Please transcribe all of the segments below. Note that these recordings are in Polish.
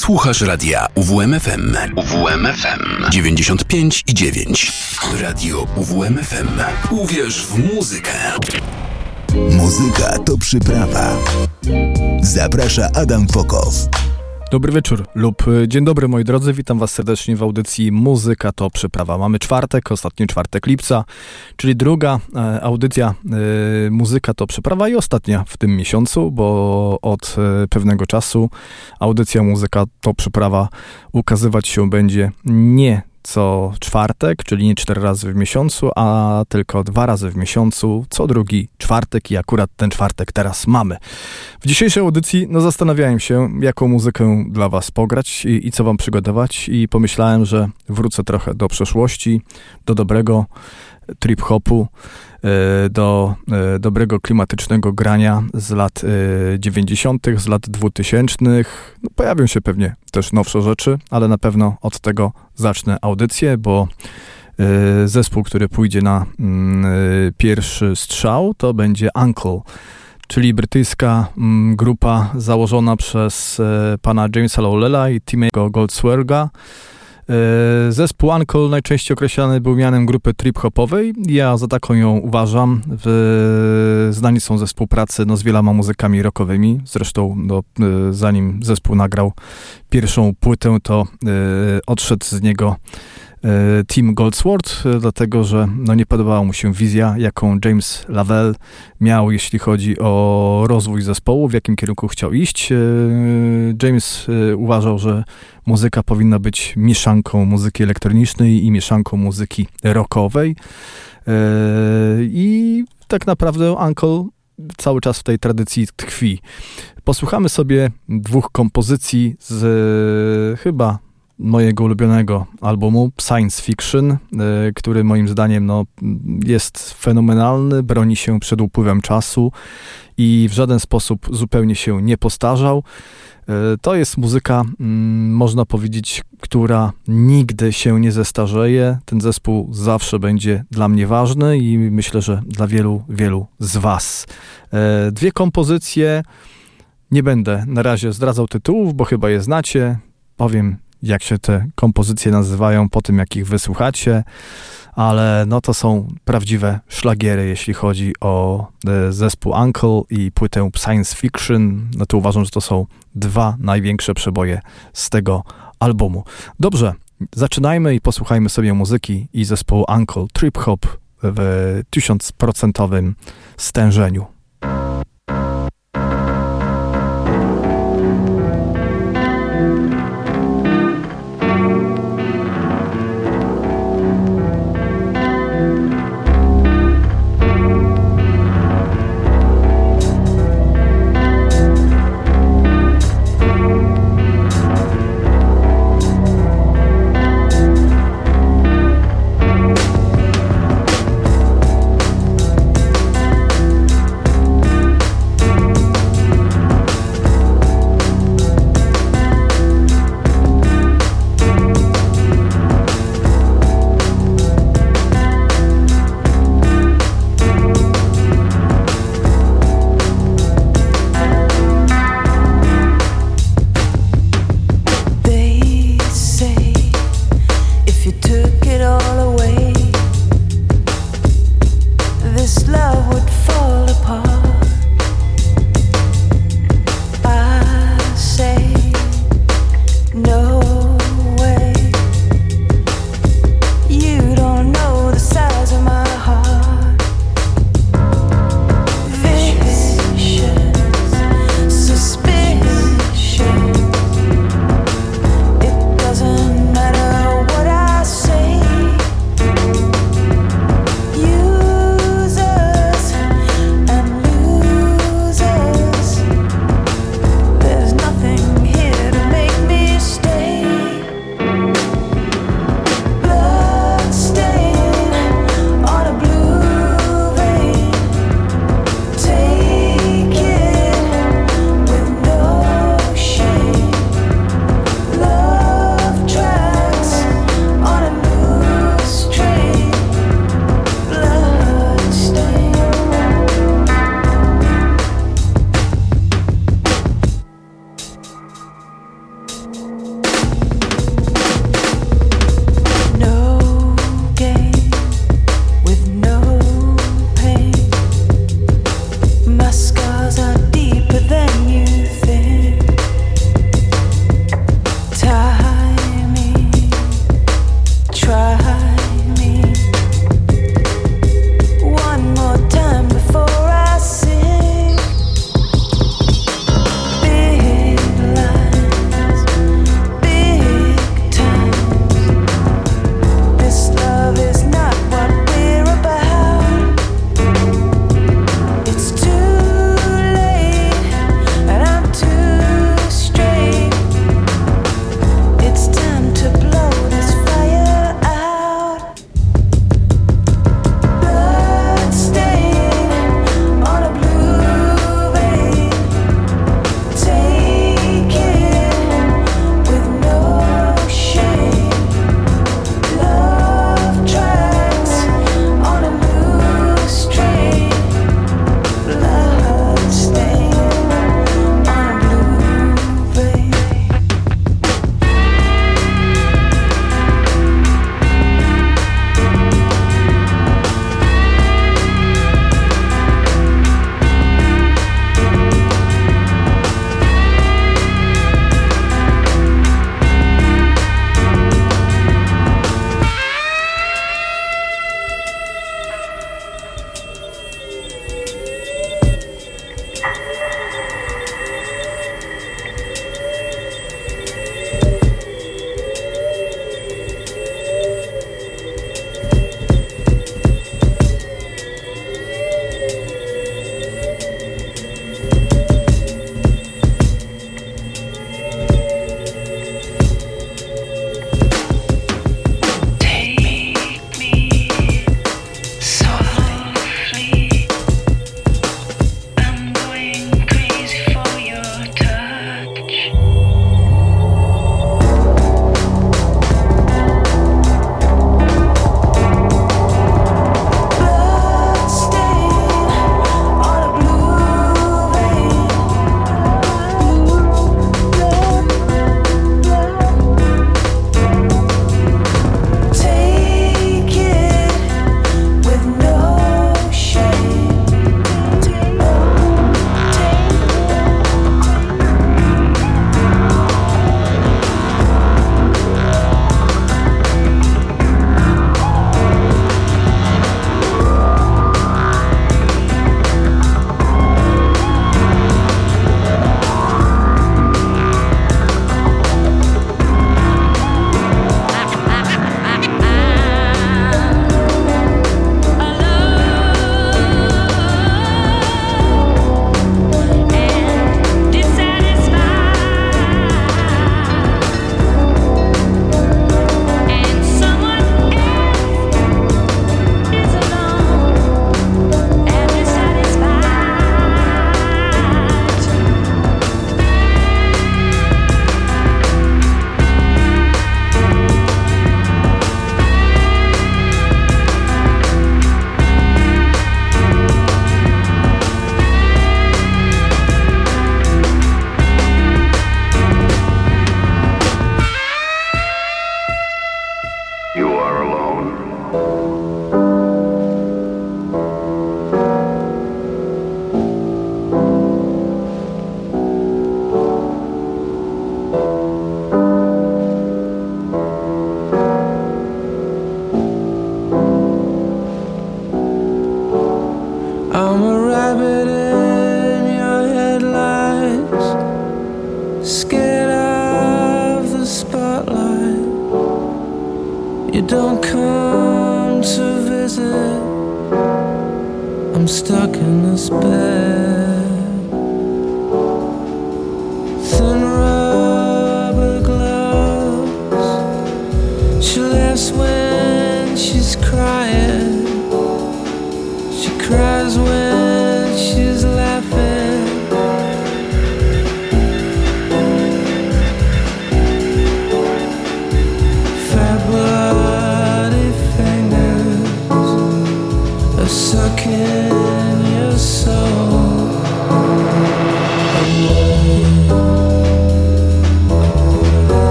Słuchasz radia UWMFM. UWMFM 95 i 9. Radio UWMFM. Uwierz w muzykę. Muzyka to przyprawa. Zaprasza Adam Fokow. Dobry wieczór lub y, dzień dobry moi drodzy, witam was serdecznie w audycji Muzyka to przyprawa. Mamy czwartek, ostatni czwartek lipca, czyli druga e, audycja e, Muzyka to przyprawa i ostatnia w tym miesiącu, bo od e, pewnego czasu audycja Muzyka to przyprawa ukazywać się będzie nie co czwartek, czyli nie cztery razy w miesiącu, a tylko dwa razy w miesiącu, co drugi czwartek i akurat ten czwartek teraz mamy. W dzisiejszej audycji no, zastanawiałem się, jaką muzykę dla was pograć i, i co wam przygotować i pomyślałem, że wrócę trochę do przeszłości, do dobrego trip-hopu, e, do e, dobrego klimatycznego grania z lat 90., e, z lat 2000. No, pojawią się pewnie też nowsze rzeczy, ale na pewno od tego zacznę audycję, bo zespół, który pójdzie na mm, pierwszy strzał, to będzie Uncle czyli brytyjska mm, grupa założona przez pana Jamesa Lowella i Timmy'ego Goldswerga. E, zespół Uncle najczęściej określany był mianem grupy trip-hopowej. Ja za taką ją uważam. Znani są ze współpracy no, z wieloma muzykami rockowymi. Zresztą no, e, zanim zespół nagrał pierwszą płytę, to e, odszedł z niego Tim Goldsworth, e, dlatego że no, nie podobała mu się wizja, jaką James Lavelle miał, jeśli chodzi o rozwój zespołu, w jakim kierunku chciał iść. E, James uważał, że muzyka powinna być mieszanką muzyki elektronicznej i mieszanką muzyki rockowej. I tak naprawdę Uncle cały czas w tej tradycji tkwi. Posłuchamy sobie dwóch kompozycji z chyba mojego ulubionego albumu Science Fiction, e, który moim zdaniem no, jest fenomenalny, broni się przed upływem czasu i w żaden sposób zupełnie się nie postarzał. E, to jest muzyka, mm, można powiedzieć, która nigdy się nie zestarzeje. Ten zespół zawsze będzie dla mnie ważny i myślę, że dla wielu, wielu z Was. E, dwie kompozycje. Nie będę na razie zdradzał tytułów, bo chyba je znacie. Powiem jak się te kompozycje nazywają po tym, jak ich wysłuchacie, ale no to są prawdziwe szlagiery, jeśli chodzi o e, zespół Uncle i płytę Science Fiction. No to uważam, że to są dwa największe przeboje z tego albumu. Dobrze, zaczynajmy i posłuchajmy sobie muzyki i zespołu Uncle Trip Hop w tysiącprocentowym stężeniu. if you do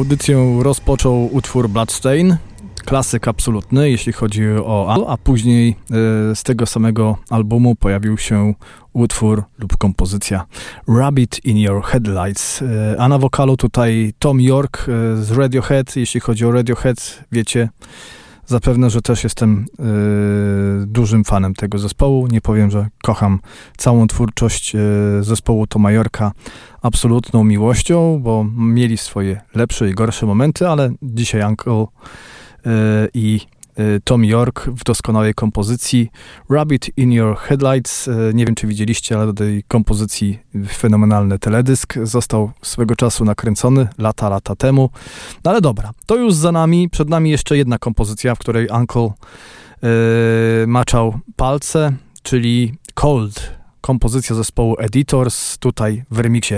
Audycję rozpoczął utwór Bloodstain, klasyk absolutny, jeśli chodzi o a później y, z tego samego albumu pojawił się utwór lub kompozycja Rabbit in Your Headlights. Y, a na wokalu tutaj Tom York y, z Radiohead. Jeśli chodzi o Radiohead, wiecie, zapewne, że też jestem dużym fanem tego zespołu. Nie powiem, że kocham całą twórczość zespołu Toma Yorka absolutną miłością, bo mieli swoje lepsze i gorsze momenty, ale dzisiaj Uncle E, i Tom York w doskonałej kompozycji Rabbit in Your Headlights. E, nie wiem, czy widzieliście, ale do tej kompozycji fenomenalny teledysk został swego czasu nakręcony lata, lata temu. No ale dobra, to już za nami. Przed nami jeszcze jedna kompozycja, w której Uncle yy, maczał palce, czyli Cold. Kompozycja zespołu Editors, tutaj w remiksie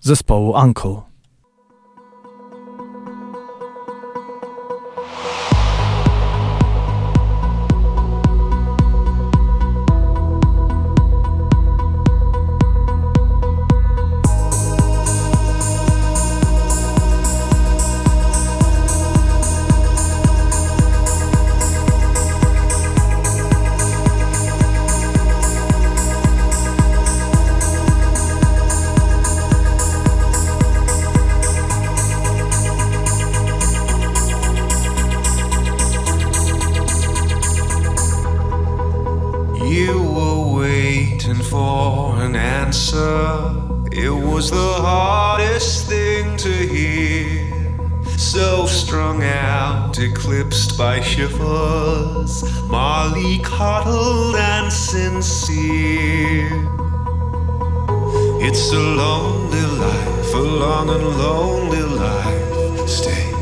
zespołu Uncle. was the hardest thing to hear. So strung out, eclipsed by shivers, Molly coddled and sincere. It's a lonely life, a long and lonely life. Stay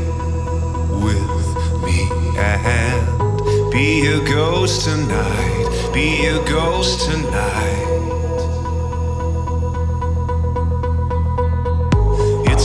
with me and be a ghost tonight, be a ghost tonight.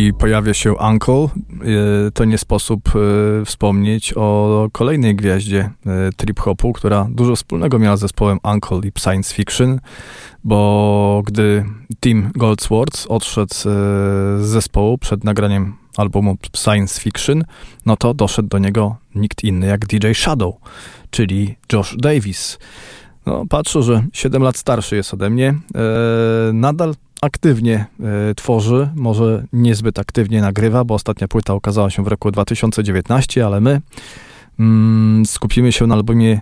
Jeśli pojawia się Uncle, y, to nie sposób y, wspomnieć o kolejnej gwiaździe y, trip-hopu, która dużo wspólnego miała z zespołem Uncle i Science Fiction, bo gdy Tim Goldsworth odszedł z zespołu przed nagraniem albumu Science Fiction, no to doszedł do niego nikt inny jak DJ Shadow, czyli Josh Davis. No, patrzę, że 7 lat starszy jest ode mnie. E, nadal aktywnie e, tworzy, może niezbyt aktywnie nagrywa, bo ostatnia płyta okazała się w roku 2019, ale my mm, skupimy się na albumie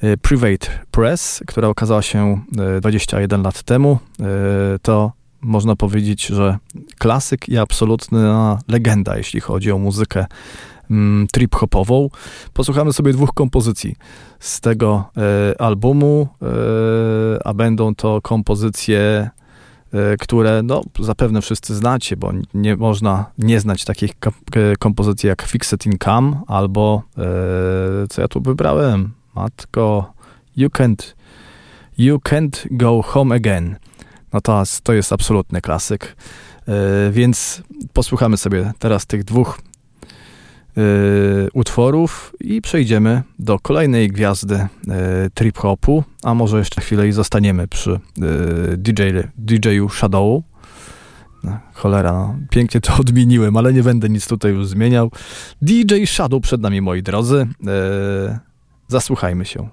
e, Private Press, która okazała się e, 21 lat temu. To można powiedzieć, że klasyk i absolutna legenda, jeśli chodzi o muzykę trip-hopową. Posłuchamy sobie dwóch kompozycji z tego e, albumu, e, a będą to kompozycje, e, które no, zapewne wszyscy znacie, bo nie można nie znać takich ko- kompozycji jak Fixed Income albo co ja tu wybrałem? Matko, You Can't, you can't Go Home Again. No to, to jest absolutny klasyk. Więc posłuchamy sobie teraz tych dwóch utworów i przejdziemy do kolejnej gwiazdy e, trip-hopu, a może jeszcze chwilę i zostaniemy przy e, DJ, DJ-u Shadow. No, cholera, no, pięknie to odmieniłem, ale nie będę nic tutaj już zmieniał. DJ Shadow przed nami, moi drodzy. Zasłuchajmy się.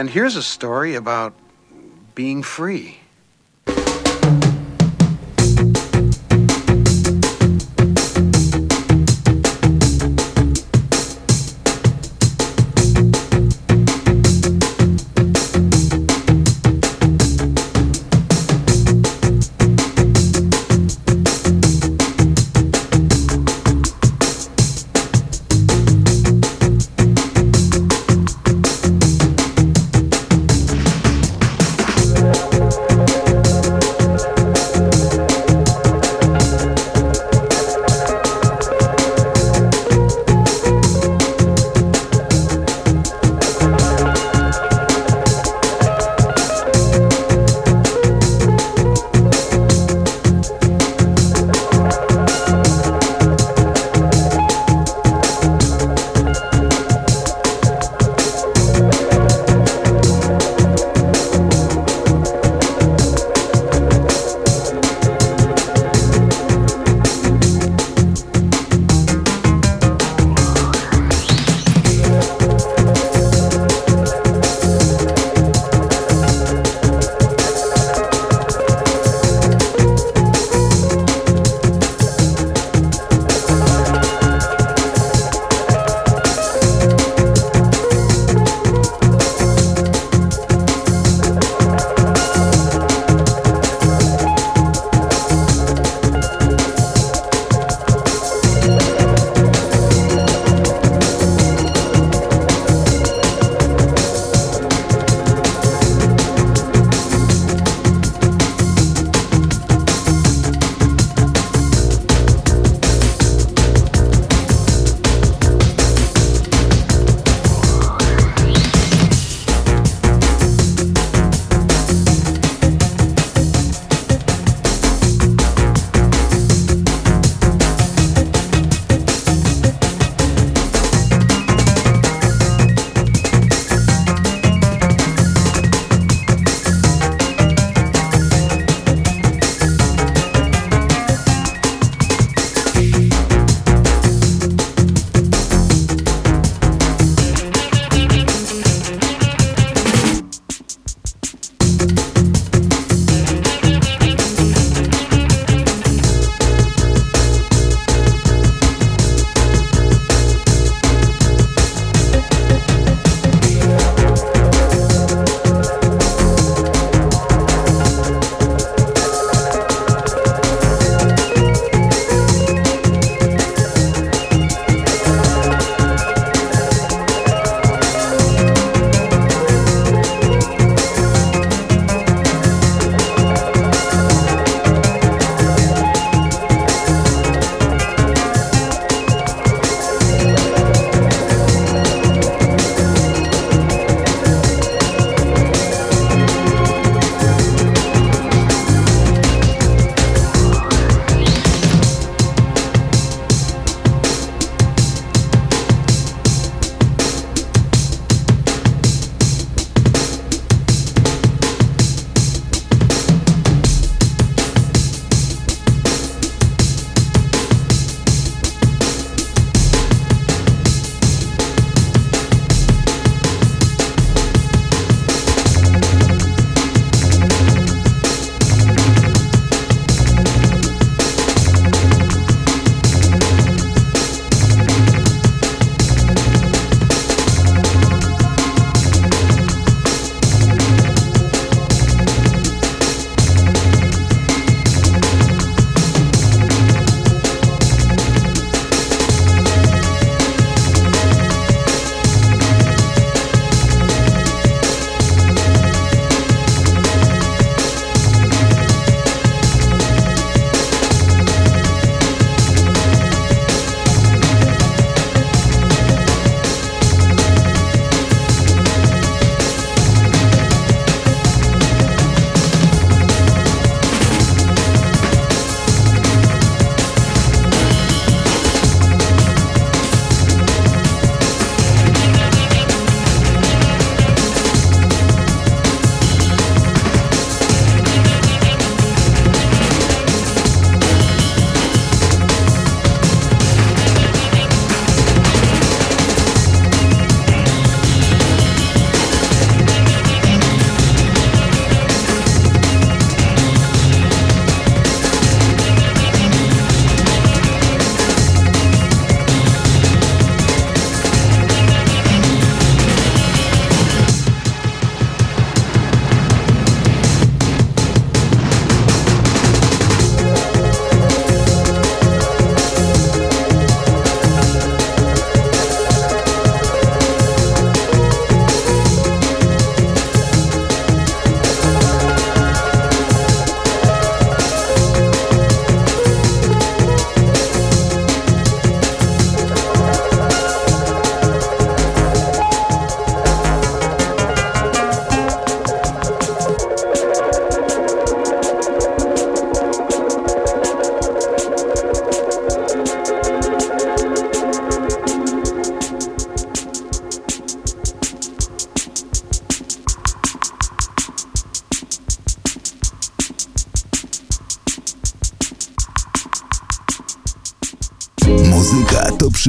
And here's a story about being free.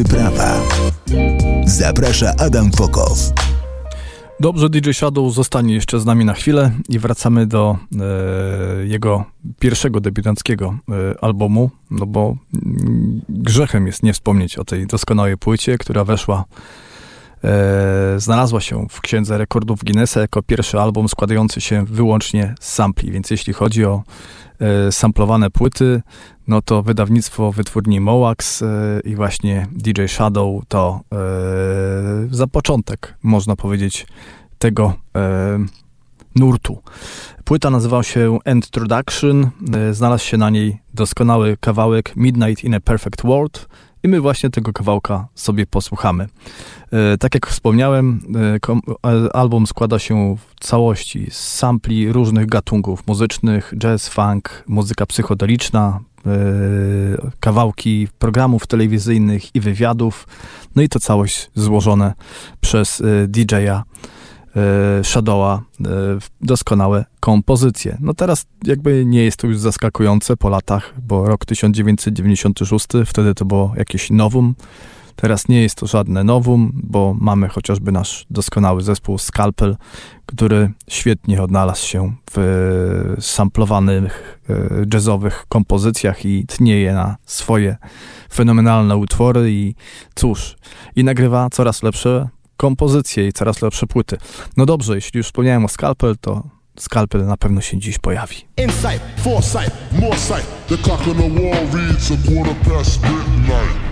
Przyprawa. Zaprasza Adam Fokow. Dobrze, DJ Shadow zostanie jeszcze z nami na chwilę i wracamy do e, jego pierwszego debiutanckiego e, albumu, no bo mm, grzechem jest nie wspomnieć o tej doskonałej płycie, która weszła, e, znalazła się w Księdze Rekordów Guinnessa jako pierwszy album składający się wyłącznie z sampli, więc jeśli chodzi o e, samplowane płyty, no to wydawnictwo wytwórni Moax e, i właśnie DJ Shadow to e, za początek, można powiedzieć, tego e, nurtu. Płyta nazywała się Introduction, znalazł się na niej doskonały kawałek Midnight in a Perfect World i my właśnie tego kawałka sobie posłuchamy. Tak jak wspomniałem, album składa się w całości z sampli różnych gatunków muzycznych, jazz, funk, muzyka psychodeliczna, kawałki programów telewizyjnych i wywiadów, no i to całość złożone przez e, DJ-a e, Shadowa e, w doskonałe kompozycje. No teraz jakby nie jest to już zaskakujące po latach, bo rok 1996, wtedy to było jakieś nowum. Teraz nie jest to żadne nowum, bo mamy chociażby nasz doskonały zespół Scalpel, który świetnie odnalazł się w samplowanych e, jazzowych kompozycjach i tnieje na swoje fenomenalne utwory i cóż, i nagrywa coraz lepsze kompozycje i coraz lepsze płyty. No dobrze, jeśli już wspomniałem o Scalpel, to Scalpel na pewno się dziś pojawi. Insight, foresight, more sight. The clock on the wall reads a quarter past midnight.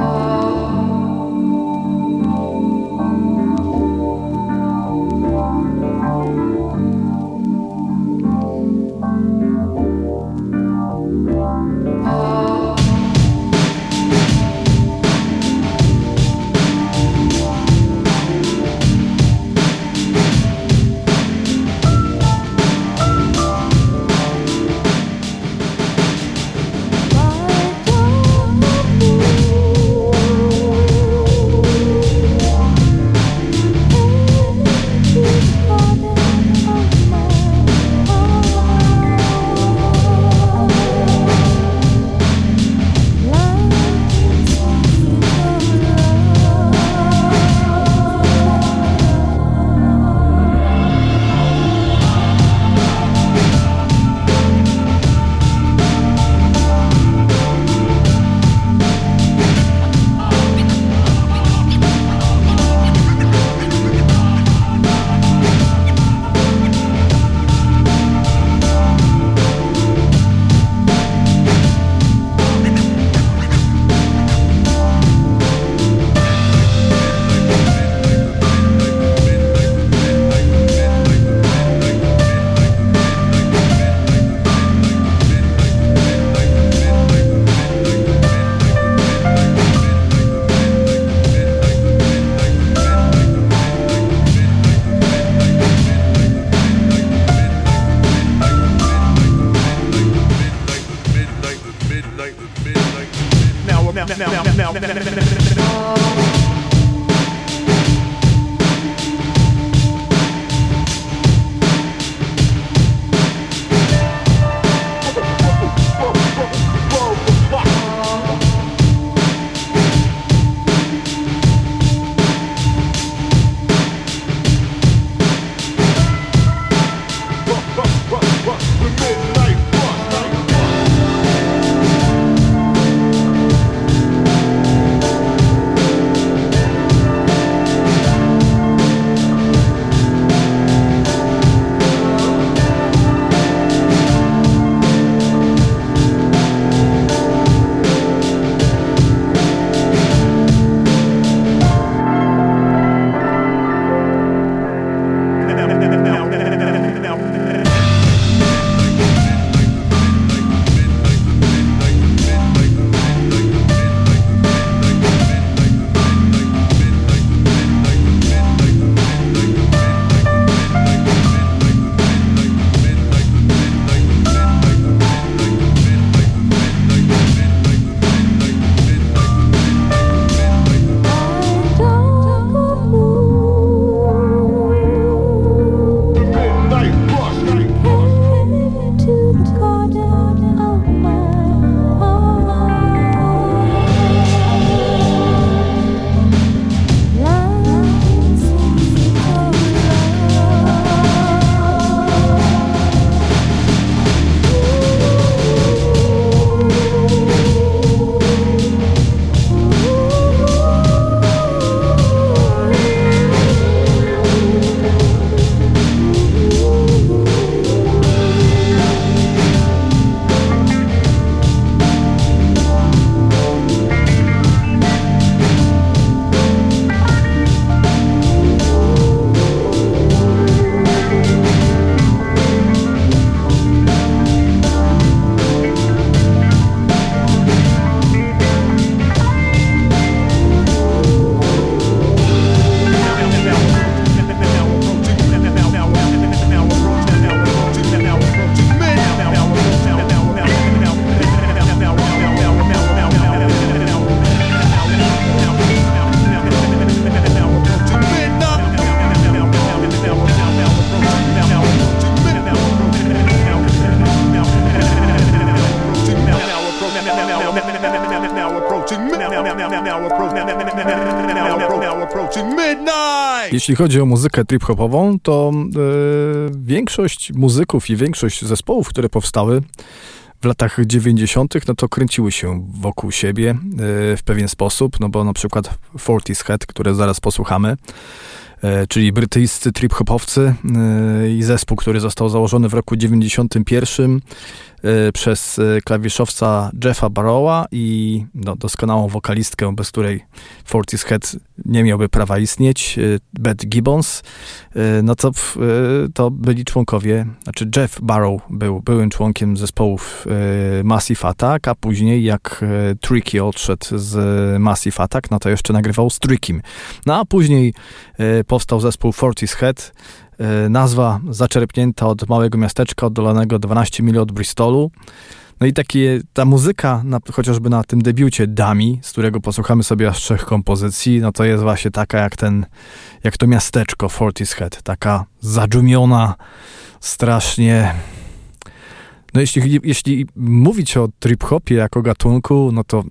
Oh. Jeśli chodzi o muzykę trip-hopową, to e, większość muzyków i większość zespołów, które powstały w latach 90., no to kręciły się wokół siebie e, w pewien sposób, no bo na przykład Fortis Head, które zaraz posłuchamy, e, czyli brytyjscy trip-hopowcy i zespół, który został założony w roku 91 e, przez e, klawiszowca Jeffa Barrowa i no, doskonałą wokalistkę, bez której Fortis Head nie miałby prawa istnieć, e, Beth Gibbons, no to, to byli członkowie, znaczy Jeff Barrow był byłym członkiem zespołów Massive Attack, a później jak Tricky odszedł z Massive Attack, no to jeszcze nagrywał z Trickim. No a później powstał zespół Fortis Head, nazwa zaczerpnięta od małego miasteczka oddalonego 12 mil od Bristolu. No i takie, ta muzyka, na, chociażby na tym debiucie Dami, z którego posłuchamy sobie aż trzech kompozycji, no to jest właśnie taka jak ten, jak to miasteczko Fortishead, taka zadżumiona, strasznie... No jeśli, jeśli mówić o trip-hopie jako gatunku, no to e,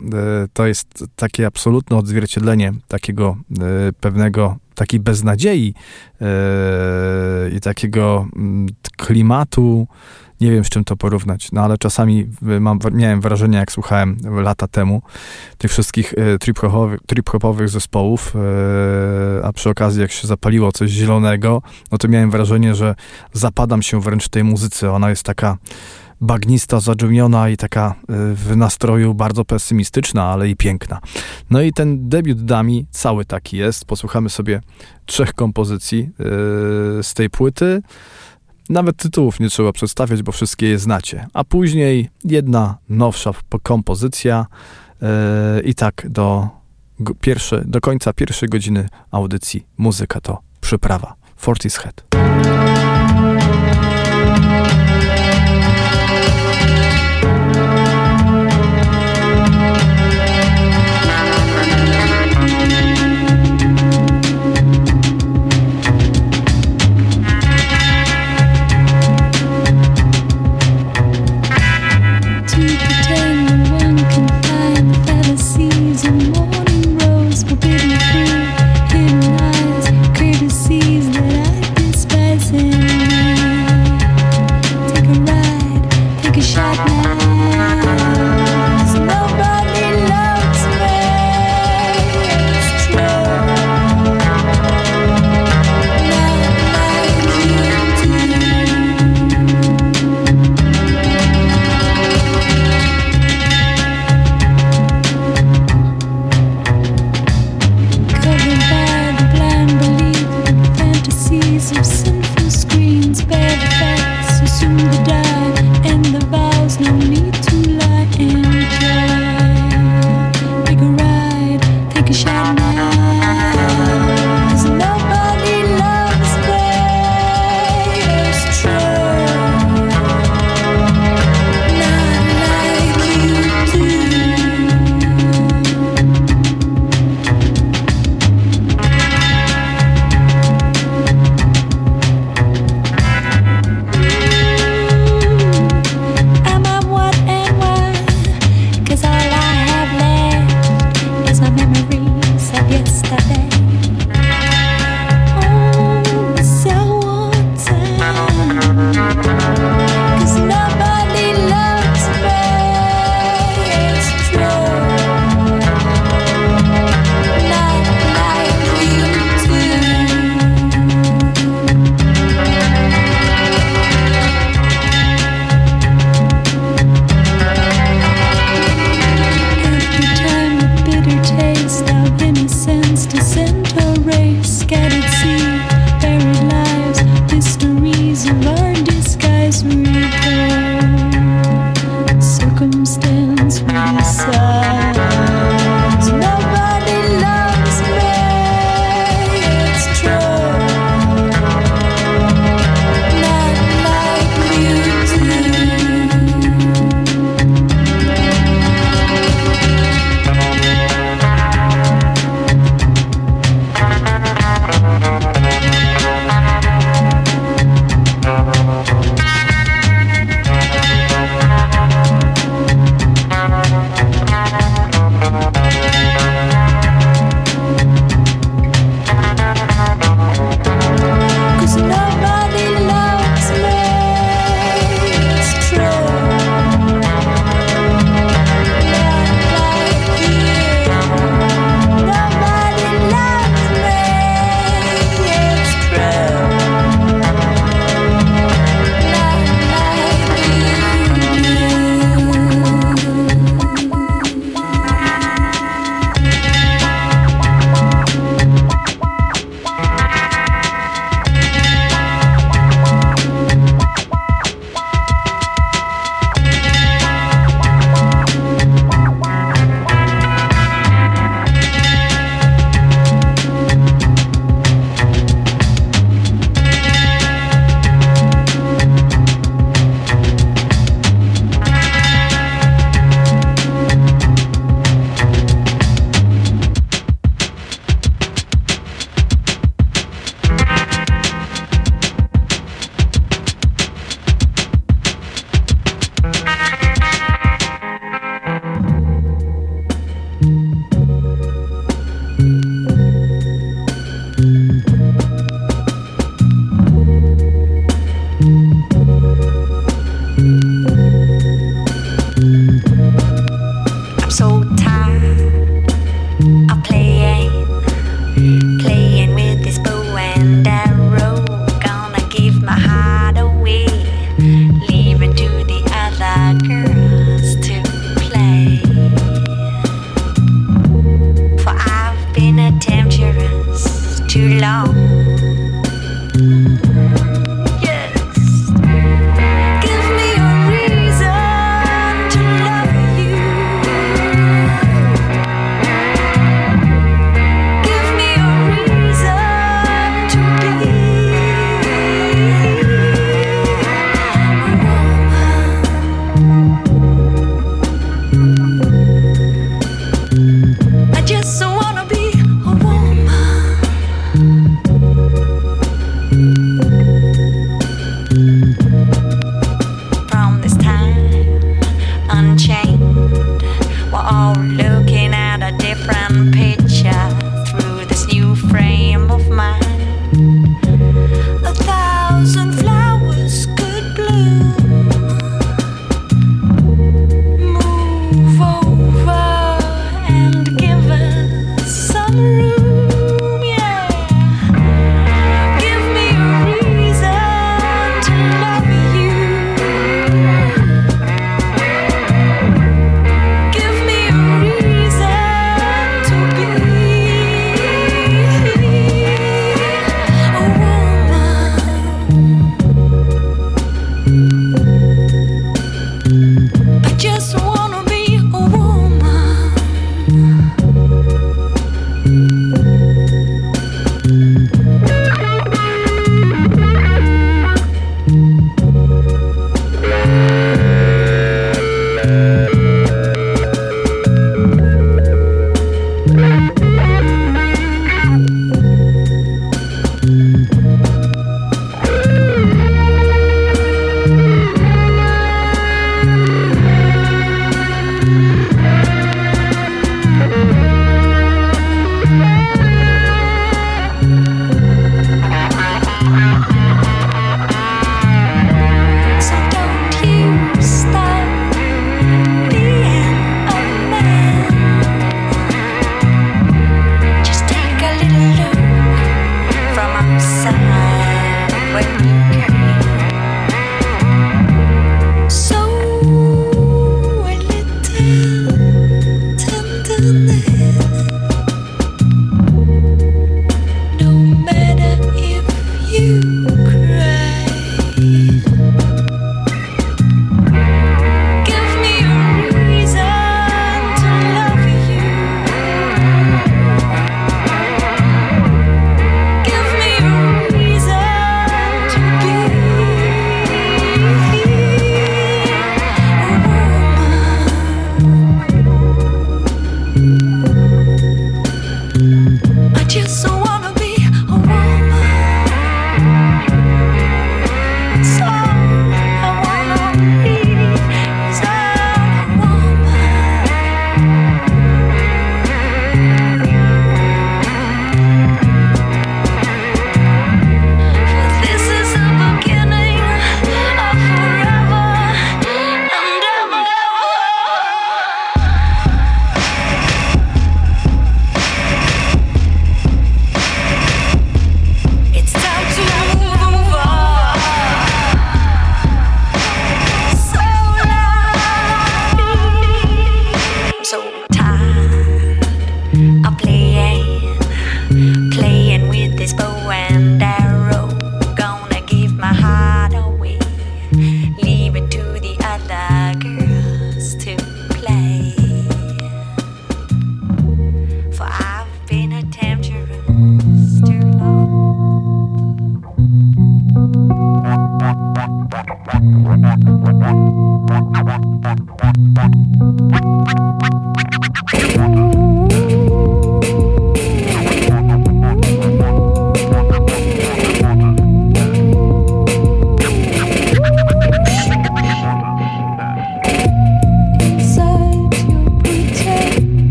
to jest takie absolutne odzwierciedlenie takiego e, pewnego, takiej beznadziei e, i takiego mm, klimatu, nie wiem z czym to porównać, no ale czasami y, mam, miałem wrażenie, jak słuchałem lata temu tych wszystkich e, trip-hopowych, trip-hopowych zespołów, e, a przy okazji jak się zapaliło coś zielonego, no to miałem wrażenie, że zapadam się wręcz tej muzyce. Ona jest taka bagnista, zadżumiona i taka e, w nastroju bardzo pesymistyczna, ale i piękna. No i ten debiut Dami cały taki jest. Posłuchamy sobie trzech kompozycji e, z tej płyty. Nawet tytułów nie trzeba przedstawiać, bo wszystkie je znacie. A później jedna nowsza kompozycja yy, i tak do, pierwsze, do końca pierwszej godziny audycji muzyka to przyprawa. Fortishead. To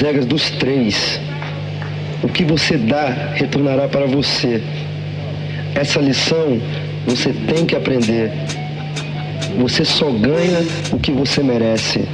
as regras dos três. O que você dá retornará para você. Essa lição você tem que aprender. Você só ganha o que você merece.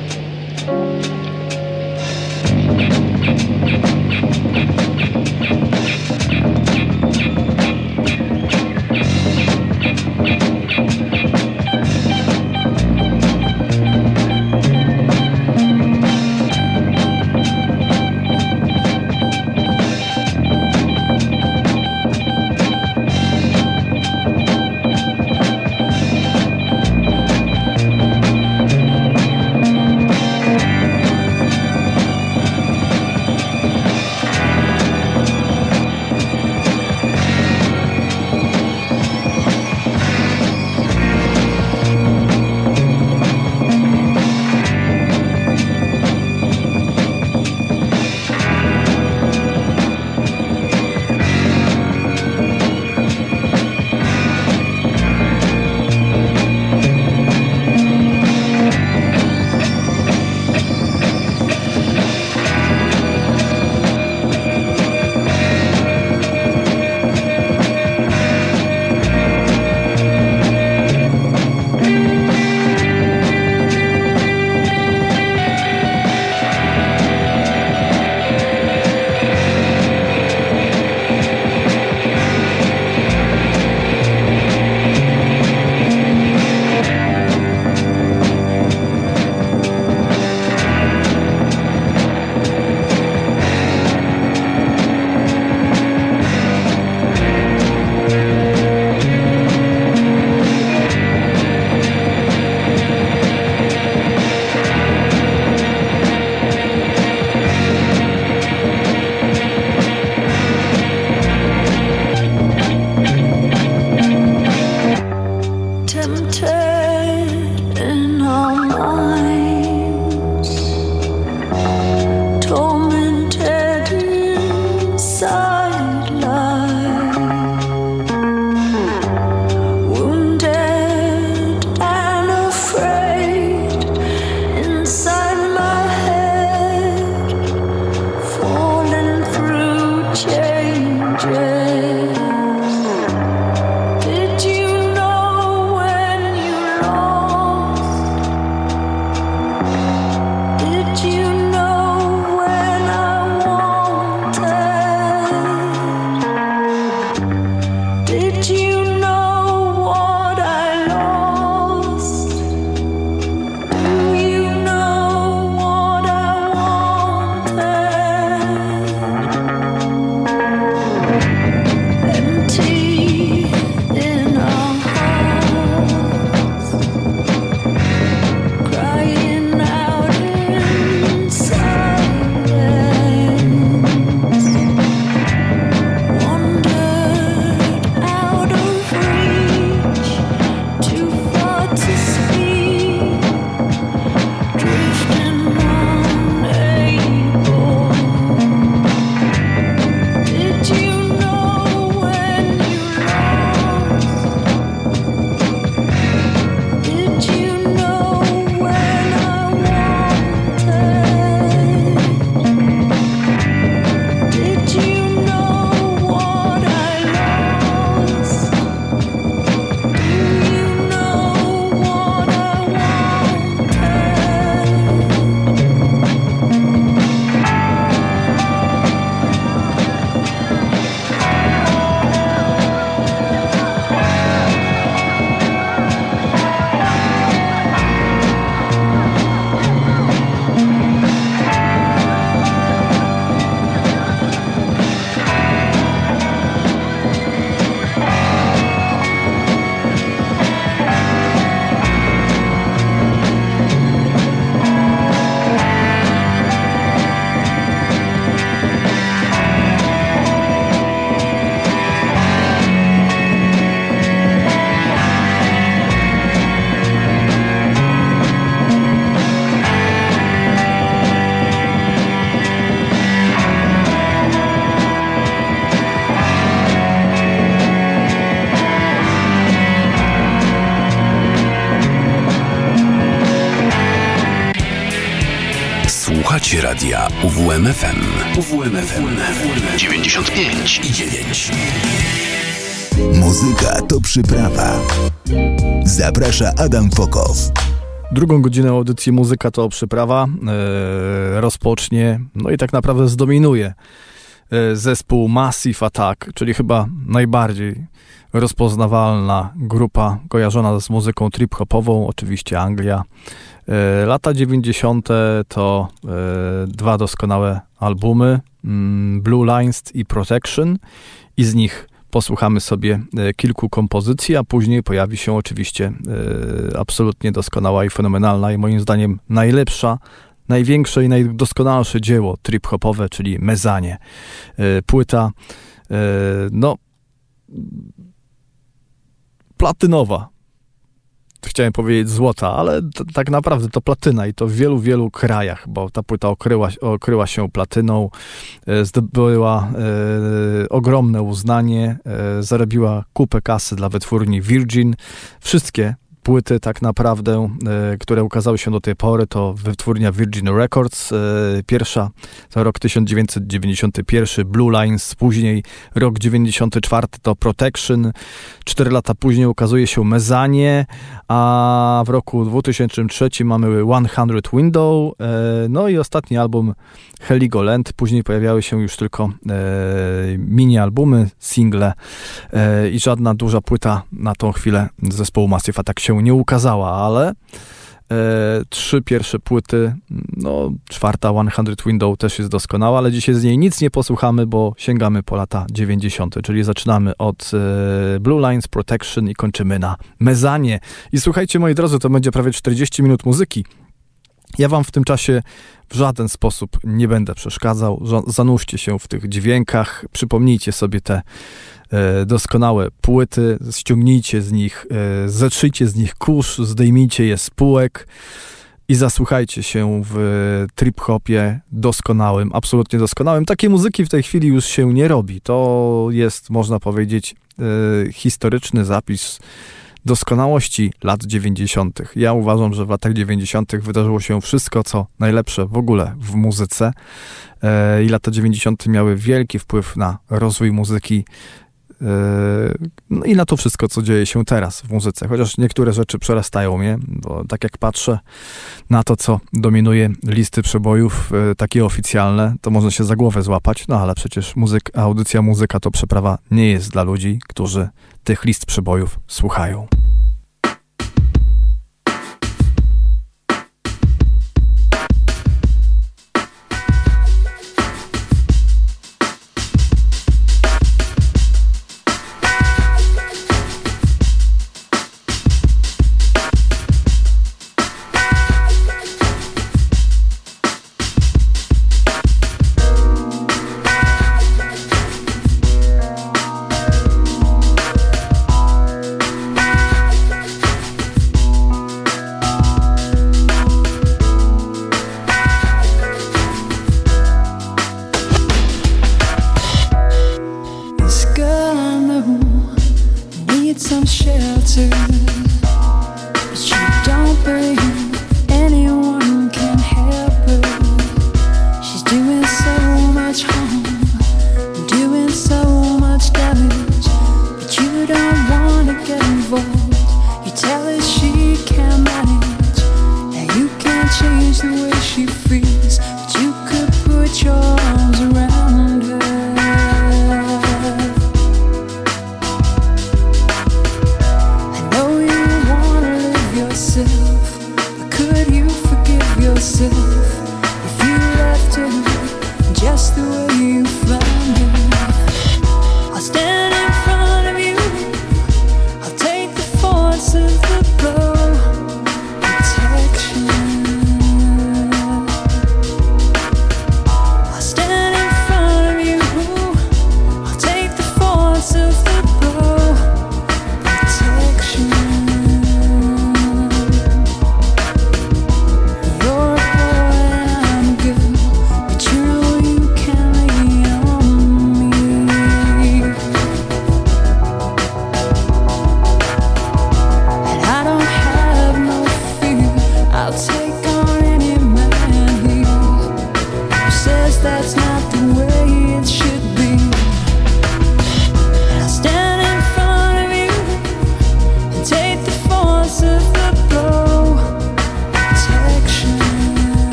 Radia UWMFM. UWMFM 95 i 9. Muzyka to przyprawa. Zaprasza Adam Fokow. Drugą godzinę audycji Muzyka to przyprawa e, rozpocznie, no i tak naprawdę zdominuje e, zespół Massive Attack, czyli chyba najbardziej rozpoznawalna grupa kojarzona z muzyką trip-hopową, oczywiście Anglia. E, lata 90. to e, dwa doskonałe albumy, mm, Blue Lines i Protection i z nich posłuchamy sobie e, kilku kompozycji, a później pojawi się oczywiście absolutnie doskonała i fenomenalna i moim zdaniem najlepsza, największe i najdoskonalsze dzieło trip-hopowe, czyli Mezanie. Płyta, no, platynowa. Chciałem powiedzieć złota, ale tak naprawdę to platyna i to w wielu, wielu krajach, bo ta płyta okryła, okryła się platyną, e, zdobyła e, ogromne uznanie, e, zarobiła kupę kasy dla wytwórni Virgin. Wszystkie płyty tak naprawdę, e, które ukazały się do tej pory, to wytwórnia Virgin Records. E, pierwsza to rok 1991, Blue Lines, później rok 94 to Protection, cztery lata później ukazuje się Mezanie, a w roku 2003 mamy 100 Window, e, no i ostatni album Heligoland. Później pojawiały się już tylko e, mini-albumy, single i żadna duża płyta na tą chwilę zespołu Massive Attack się nie ukazała, ale e, trzy pierwsze płyty, no czwarta 100 Window też jest doskonała, ale dzisiaj z niej nic nie posłuchamy, bo sięgamy po lata 90., czyli zaczynamy od e, Blue Lines Protection i kończymy na Mezanie. I słuchajcie moi drodzy, to będzie prawie 40 minut muzyki. Ja wam w tym czasie w żaden sposób nie będę przeszkadzał. Zanurzcie się w tych dźwiękach, przypomnijcie sobie te doskonałe płyty, ściągnijcie z nich, e, zetrzyjcie z nich kurz, zdejmijcie je z półek i zasłuchajcie się w trip-hopie doskonałym, absolutnie doskonałym. Takiej muzyki w tej chwili już się nie robi. To jest, można powiedzieć, e, historyczny zapis doskonałości lat 90. Ja uważam, że w latach 90. wydarzyło się wszystko, co najlepsze w ogóle w muzyce. E, I lata 90. miały wielki wpływ na rozwój muzyki. E, No i na to wszystko, co dzieje się teraz w muzyce. Chociaż niektóre rzeczy przerastają mnie, bo tak jak patrzę na to, co dominuje listy przebojów, e, takie oficjalne, to można się za głowę złapać. No ale przecież muzyk, audycja muzyka to przeprawa nie jest dla ludzi, którzy tych list przebojów słuchają.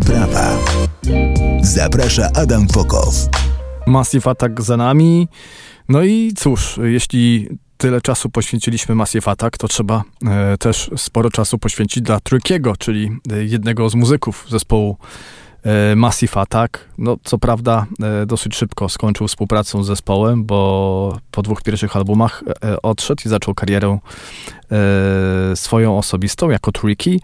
Przyprawa. Zaprasza Adam Fokow. Massive Attack za nami. No i cóż, jeśli tyle czasu poświęciliśmy Massive Attack, to trzeba e, też sporo czasu poświęcić dla Trickiego, czyli e, jednego z muzyków zespołu e, Massive Attack. No, co prawda e, dosyć szybko skończył współpracę z zespołem, bo po dwóch pierwszych albumach e, odszedł i zaczął karierę e, swoją osobistą jako Tricky.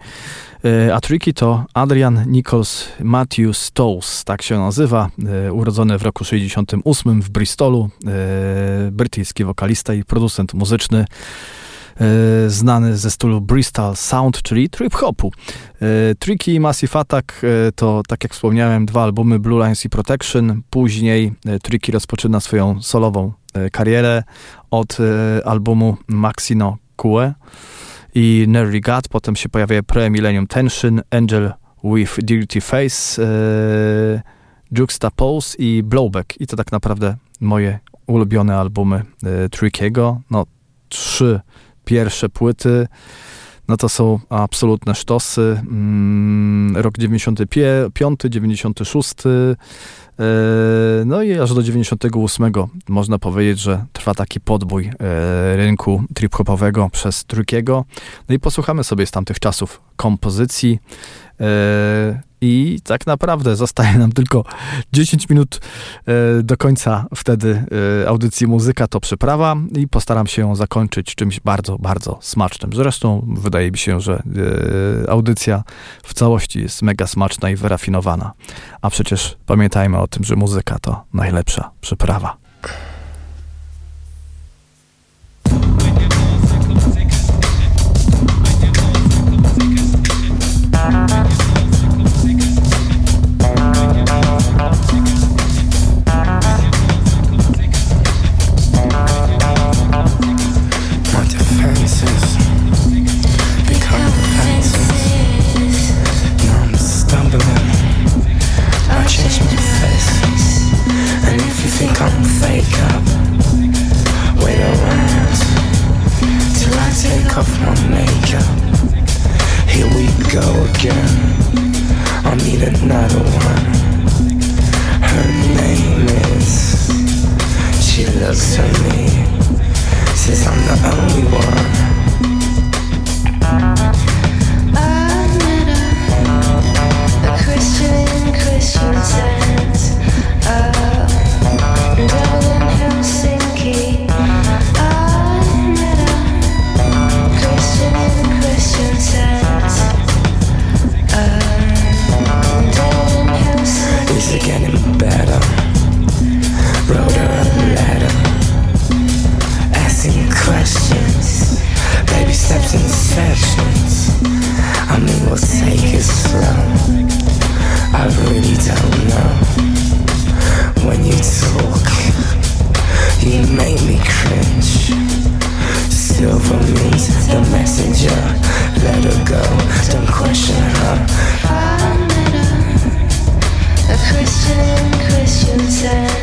E, A Tricky to Adrian Nichols Matthew Stowes, tak się nazywa, e, urodzony w roku 68 w Bristolu, e, brytyjski wokalista i producent muzyczny, znany ze stylu Bristol Sound, czyli trip-hopu. Tricky i Massive Attack to, tak jak wspomniałem, dwa albumy Blue Lines i Protection. Później Tricky rozpoczyna swoją solową karierę od albumu Maxino Cue i Nerdy God, potem się pojawia Pre-Millennium Tension, Angel with Dirty Face, e, Juxtapose i Blowback. I to tak naprawdę moje ulubione albumy e, Trickiego. No, trzy pierwsze płyty, no to są absolutne sztosy. Mm, rok 95, 96, e, no i aż do 98 można powiedzieć, że trwa taki podbój e, rynku trip-hopowego przez Trickiego. No i posłuchamy sobie z tamtych czasów kompozycji. E, I tak naprawdę zostaje nam tylko 10 minut e, do końca wtedy e, audycji Muzyka to przyprawa i postaram się ją zakończyć czymś bardzo, bardzo smacznym. Zresztą wydaje mi się, że audycja w całości jest mega smaczna i wyrafinowana. A przecież pamiętajmy o tym, że muzyka to najlepsza przyprawa. I off my makeup. Here we go again. I'll meet another one. Her name is. She looks at me. Says I'm the only one. Steps sessions. I mean we'll take it slow. I really don't know. When you talk You make me cringe. Silver means the messenger. Let her go, don't question her. I met a, a Christian, Christian sense.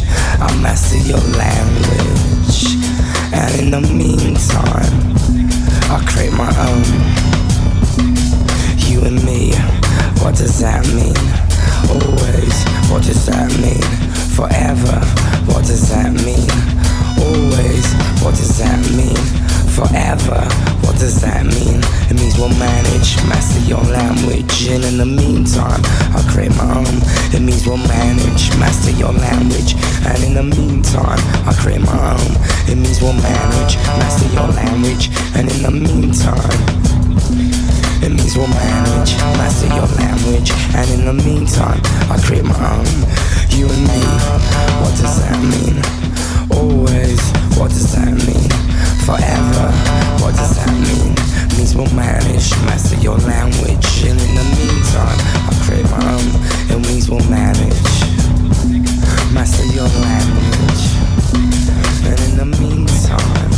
I'll master your language. And in the meantime, I'll create my own. You and me, what does that mean? Always, what does that mean? Forever, what does that mean? Always, what does that mean? Forever, what does that mean? It means we'll manage, master your language. And in the meantime, I'll create my own. It means we'll manage, master your language. And in the meantime, I'll create my own. It means we'll manage, master your language. And in the meantime, it means we'll manage, master your language. And in the meantime, I create my own. You and me, what does that mean? Always, what does that mean? Forever, what does that mean? Means we'll manage, master your language. And in the meantime, I create my own. It means we'll manage, master your language. And in the meantime,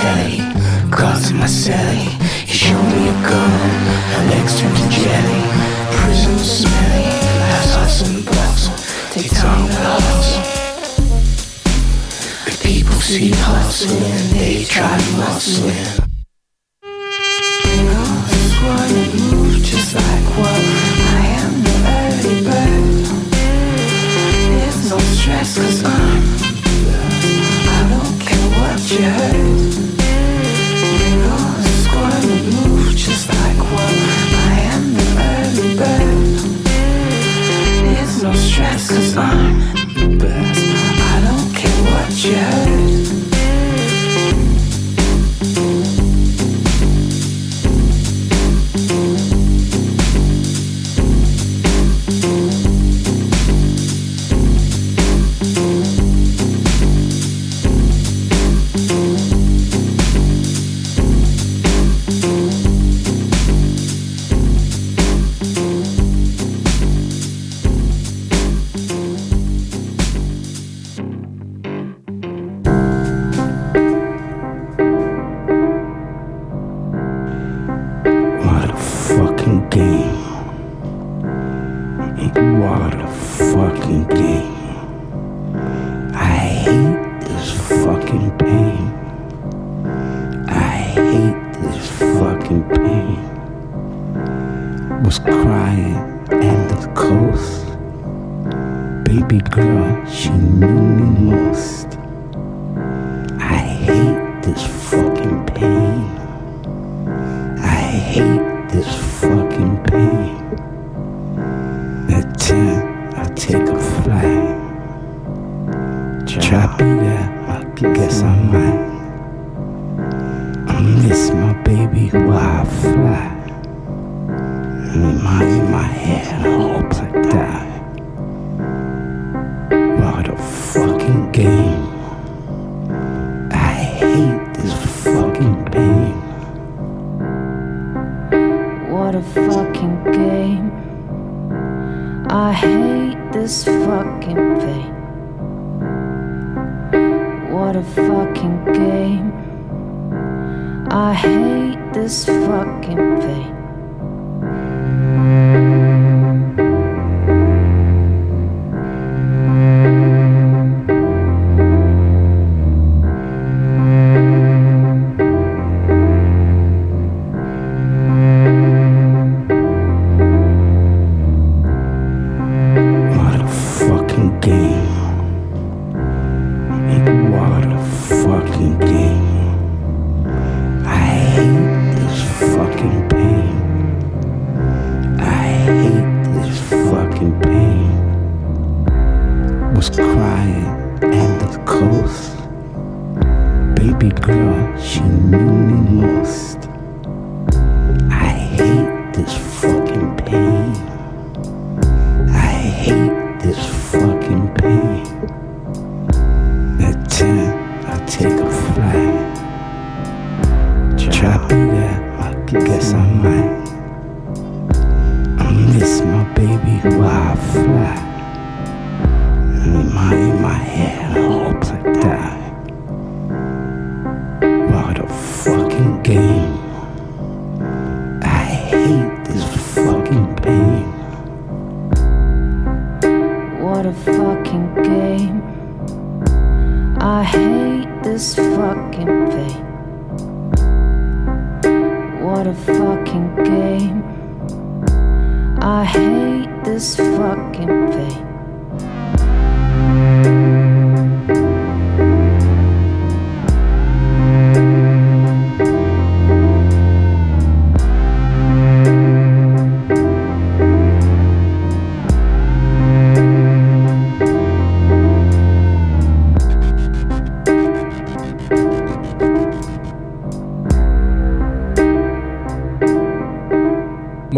telly, calls to my celly. he showed me a gun, her legs turned to jelly. Prison smelly, life's hustle and bustle. Take time with hustle. The people see hustling, they try to muscle in.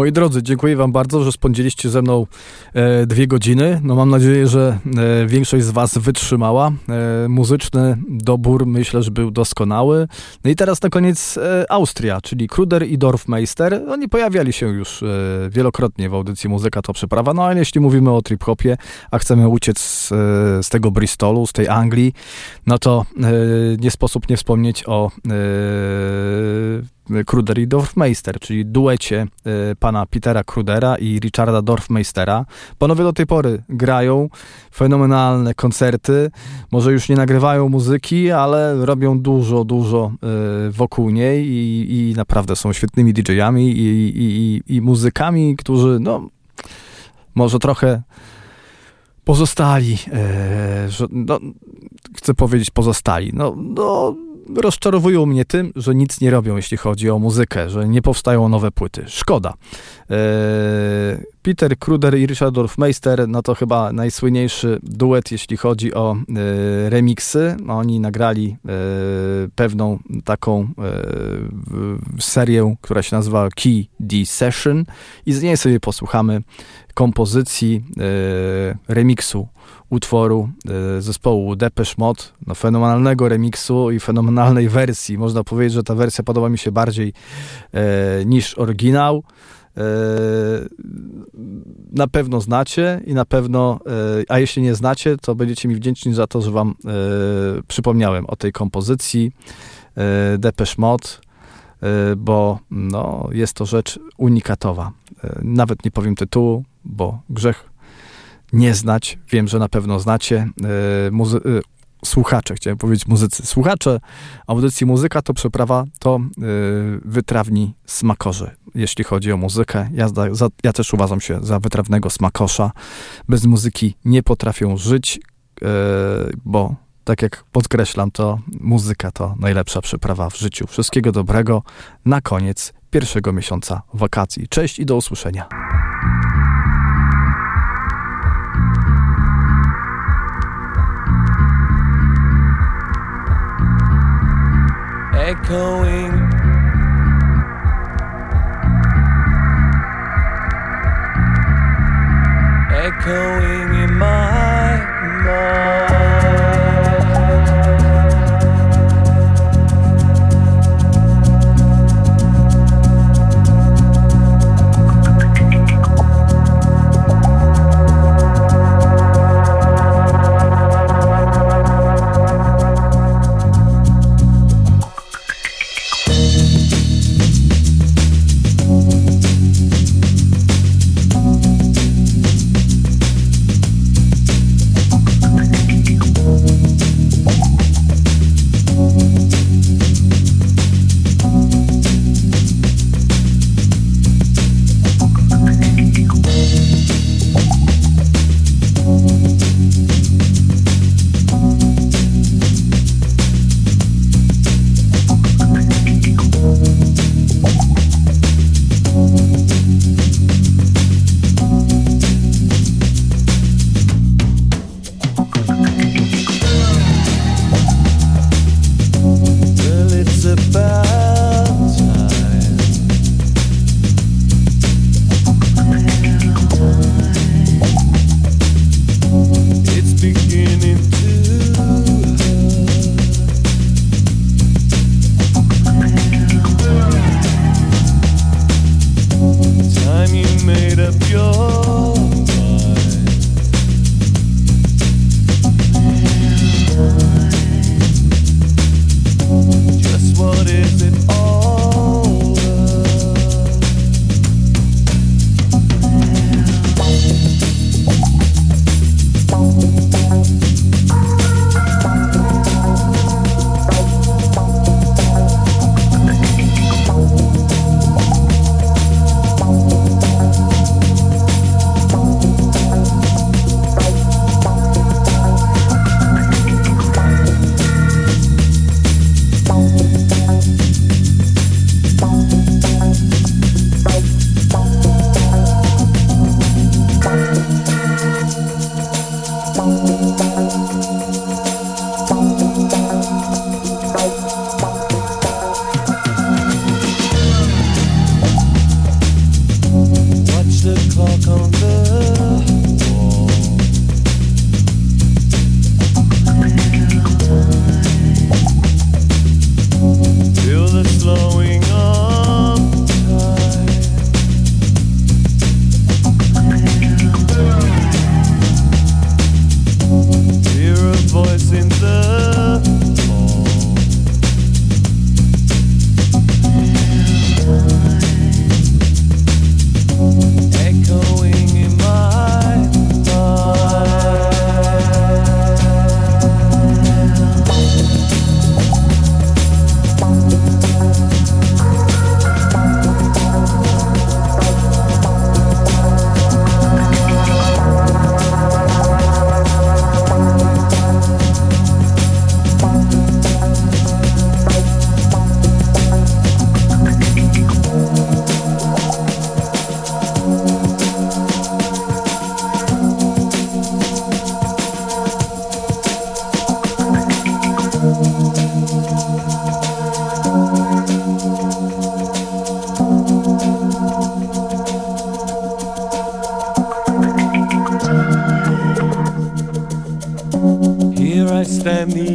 Moi drodzy, dziękuję Wam bardzo, że spędziliście ze mną dwie godziny. No mam nadzieję, że e, większość z Was wytrzymała. E, muzyczny dobór myślę, że był doskonały. No i teraz na koniec e, Austria, czyli Kruder i Dorfmeister. Oni pojawiali się już e, wielokrotnie w audycji Muzyka to Przeprawa. No ale jeśli mówimy o trip-hopie, a chcemy uciec z, e, z tego Bristolu, z tej Anglii, no to e, nie sposób nie wspomnieć o e, Kruder i Dorfmeister, czyli duecie pana Petera Krudera i Richarda Dorfmeistera. Panowie do tej pory grają fenomenalne koncerty, może już nie nagrywają muzyki, ale robią dużo, dużo y, wokół niej i, i naprawdę są świetnymi DJ-ami i, i, i, i muzykami, którzy no może trochę pozostali, e, że, no, chcę powiedzieć pozostali, no, no rozczarowują mnie tym, że nic nie robią, jeśli chodzi o muzykę, że nie powstają nowe płyty. Szkoda. E, Peter Kruder i Richard Dorfmeister, no to chyba najsłynniejszy duet, jeśli chodzi o e, remiksy. Oni nagrali e, pewną taką serię, która się nazywa Key D Session i z niej sobie posłuchamy kompozycji remiksu utworu y, zespołu Depeche Mode, no, fenomenalnego remiksu i fenomenalnej wersji. Można powiedzieć, że ta wersja podoba mi się bardziej e, niż oryginał. E, na pewno znacie i na pewno, e, a jeśli nie znacie, to będziecie mi wdzięczni za to, że wam e, przypomniałem o tej kompozycji e, Depeche Mode, e, bo no, jest to rzecz unikatowa. Nawet nie powiem tytułu, bo grzech nie znać. Wiem, że na pewno znacie. Yy, muzy- yy, słuchacze, chciałem powiedzieć muzycy. Słuchacze audycji Muzyka to przeprawa, to yy, wytrawni smakorzy, jeśli chodzi o muzykę. Ja, za, ja, też uważam się za wytrawnego smakosza. Bez muzyki nie potrafią żyć, bo tak jak podkreślam, to muzyka to najlepsza przyprawa w życiu. Wszystkiego dobrego na koniec pierwszego miesiąca wakacji. Cześć i do usłyszenia. Echoing. Echoing I stand